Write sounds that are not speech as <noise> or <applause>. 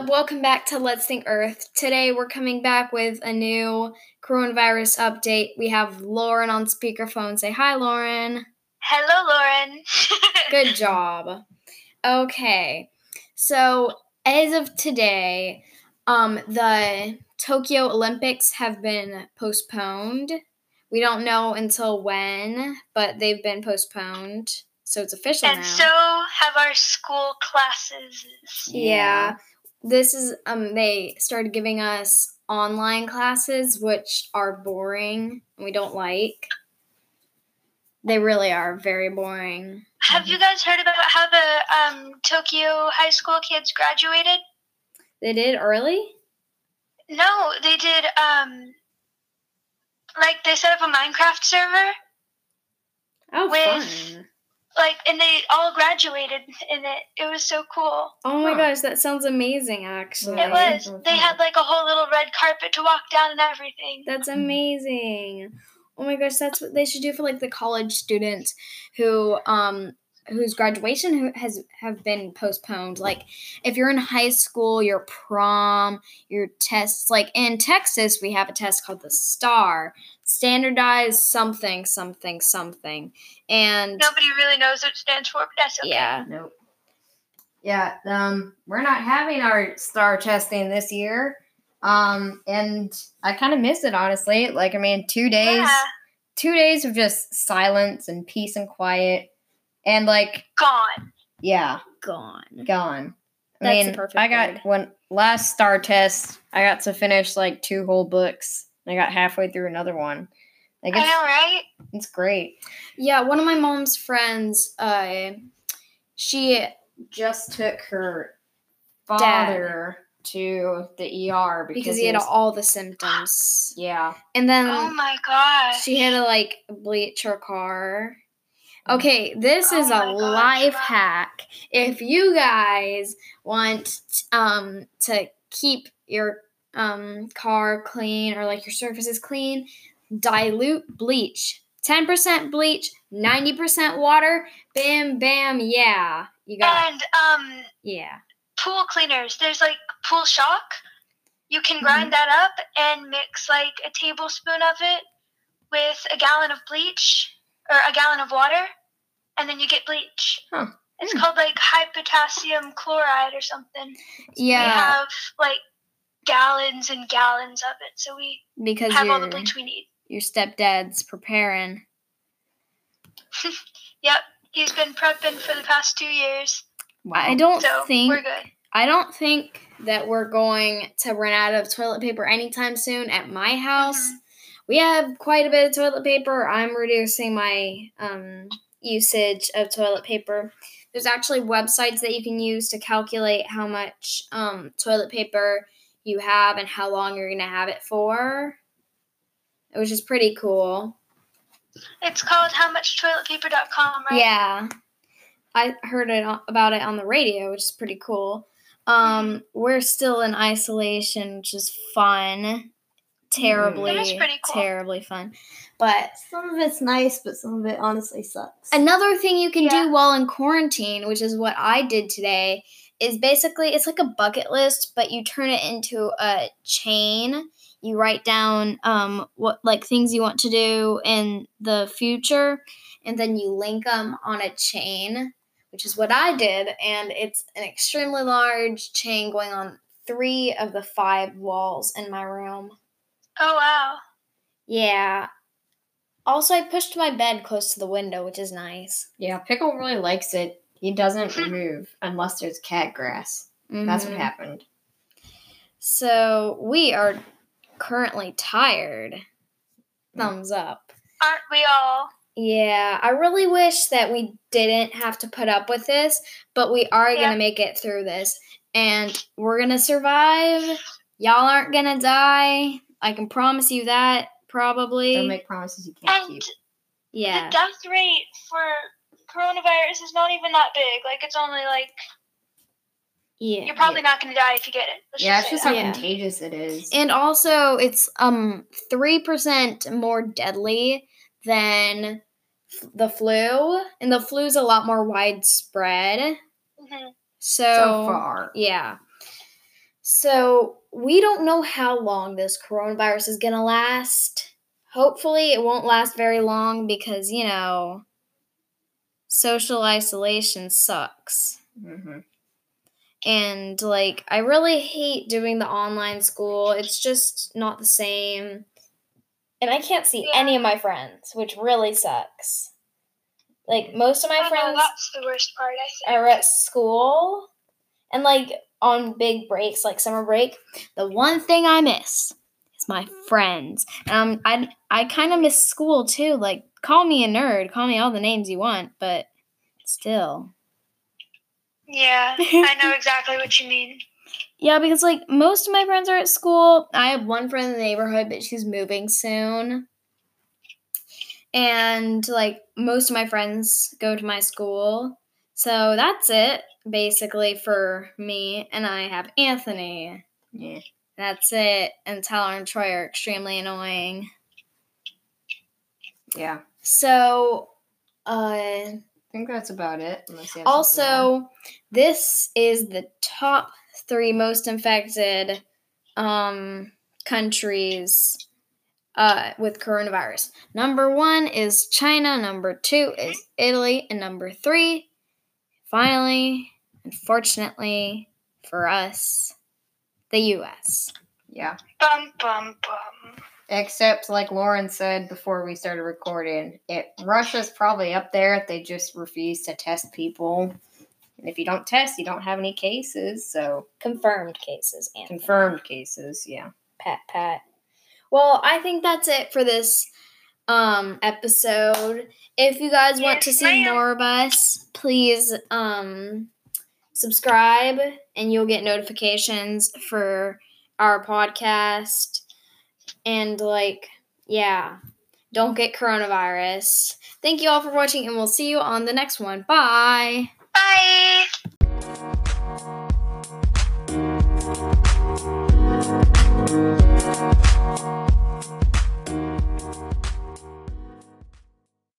up? Welcome back to Let's Think Earth. Today we're coming back with a new coronavirus update. We have Lauren on speakerphone. Say hi, Lauren. Hello, Lauren. <laughs> Good job. Okay, so as of today, um, the Tokyo Olympics have been postponed. We don't know until when, but they've been postponed. So it's official and now. so have our school classes. Yeah. This is um they started giving us online classes which are boring and we don't like. They really are very boring. Have you guys heard about how the um, Tokyo high school kids graduated? They did early? No, they did. Um, like they set up a Minecraft server, Oh With- fun. Like, and they all graduated in it. It was so cool. Oh my Huh. gosh, that sounds amazing actually. It was. They had like a whole little red carpet to walk down and everything. That's amazing. Oh my gosh, that's what they should do for like the college students who um whose graduation has have been postponed. Like if you're in high school, your prom, your tests like in Texas we have a test called the STAAR, standardized something something something. And Nobody really knows what it stands for, but that's okay. yeah. Nope. Yeah, um, we're not having our STAAR testing this year. Um, and I kind of miss it honestly. Like, I mean, two days, Yeah. two days of just silence and peace and quiet, and like, Gone. yeah, Gone. gone. I That's the mean, perfect I got word. when last STAAR test, I got to finish like two whole books. I got halfway through another one. Like, I know, right? it's great. Yeah, one of my mom's friends, uh she Just took her father to the ER because, because he had was- all the symptoms. <gasps> yeah. And then Oh my gosh. She had to like bleach her car. Okay, this is Oh a my gosh, life hack. If you guys want um to keep your um car clean or like your surfaces clean, dilute bleach. 10% bleach, 90% water. Bam bam, yeah. You got And um, yeah. pool cleaners. There's like pool shock. You can Mm-hmm. grind that up and mix like a tablespoon of it with a gallon of bleach or a gallon of water, and then you get bleach. Huh. It's Hmm. called like high potassium chloride or something. Yeah. We have like gallons and gallons of it, so we because have all the bleach we need. your stepdad's preparing. <laughs> Yep, he's been prepping for the past two years, Wow. I don't so think we're good. I don't think that we're going to run out of toilet paper anytime soon at my house. Mhm. We have quite a bit of toilet paper. I'm reducing my um, usage of toilet paper. There's actually websites that you can use to calculate how much um, toilet paper you have and how long you're going to have it for, which is pretty cool. It's called howmuchtoiletpaper.com, right? Yeah. I heard it about it on the radio, which is pretty cool. Um, we're still in isolation, which is fun. Terribly, That is pretty cool. terribly fun. But Some of it's nice, but some of it honestly sucks. another thing you can Yeah. do while in quarantine, which is what I did today, is basically it's like a bucket list, but you turn it into a chain. You write down um, what like things you want to do in the future, and then you link them on a chain, which is what I did. And it's an extremely large chain going on three of the five walls in my room. Oh wow. Yeah. Also, I pushed my bed close to the window, which is nice. Yeah, Pickle really likes it. He doesn't move unless there's cat grass. That's what Mhm. happened. So we are currently tired. Thumbs up. Aren't we all? Yeah, I really wish that we didn't have to put up with this, but we are Yeah. gonna make it through this, and we're gonna survive. Y'all aren't gonna die. I can promise you that. Probably. Don't make promises you can't And keep. yeah. the death rate for coronavirus is not even that big. Like it's only like yeah. you're probably not going to die if you get it. Let's Yeah, just it's just that. how Yeah. contagious it is. And also, it's um three percent more deadly than f- the flu, and the flu's a lot more widespread. Mhm. So, so far. yeah. So we don't know how long this coronavirus is going to last. Hopefully, it won't last very long because, you know, social isolation sucks. Mm-hmm. And, like, I really hate doing the online school. It's just not the same. And I can't see Yeah. any of my friends, which really sucks. Like, most of my know friends that's the worst part. I think. are at school and like on big breaks like summer break the one thing i miss is my friends. Um i i kind of miss school too like call me a nerd call me all the names you want but still. Yeah, <laughs> I know exactly what you mean. yeah because like most of my friends are at school. I have one friend in the neighborhood but she's moving soon. And like most of my friends go to my school. So that's it basically for me and i have anthony Yeah. That's it. And Tyler and Troy are extremely annoying. Yeah. So, uh, I think that's about it. Unless you have something to add. also, this is the top three most infected um, countries uh, with coronavirus. Number one is China. Number two is Italy. And number three, finally, unfortunately for us, the U.S. yeah. Bum bum bum. Except, like Lauren said before we started recording, it Russia's probably up there. They just refuse to test people, and if you don't test, you don't have any cases. So Confirmed cases. And confirmed cases, yeah. pat pat. Well, I think that's it for this um episode. If you guys yes, want to see ma'am. more of us, please um subscribe and you'll get notifications for our podcast and like yeah, don't get coronavirus. Thank you all for watching and we'll see you on the next one. Bye. Bye.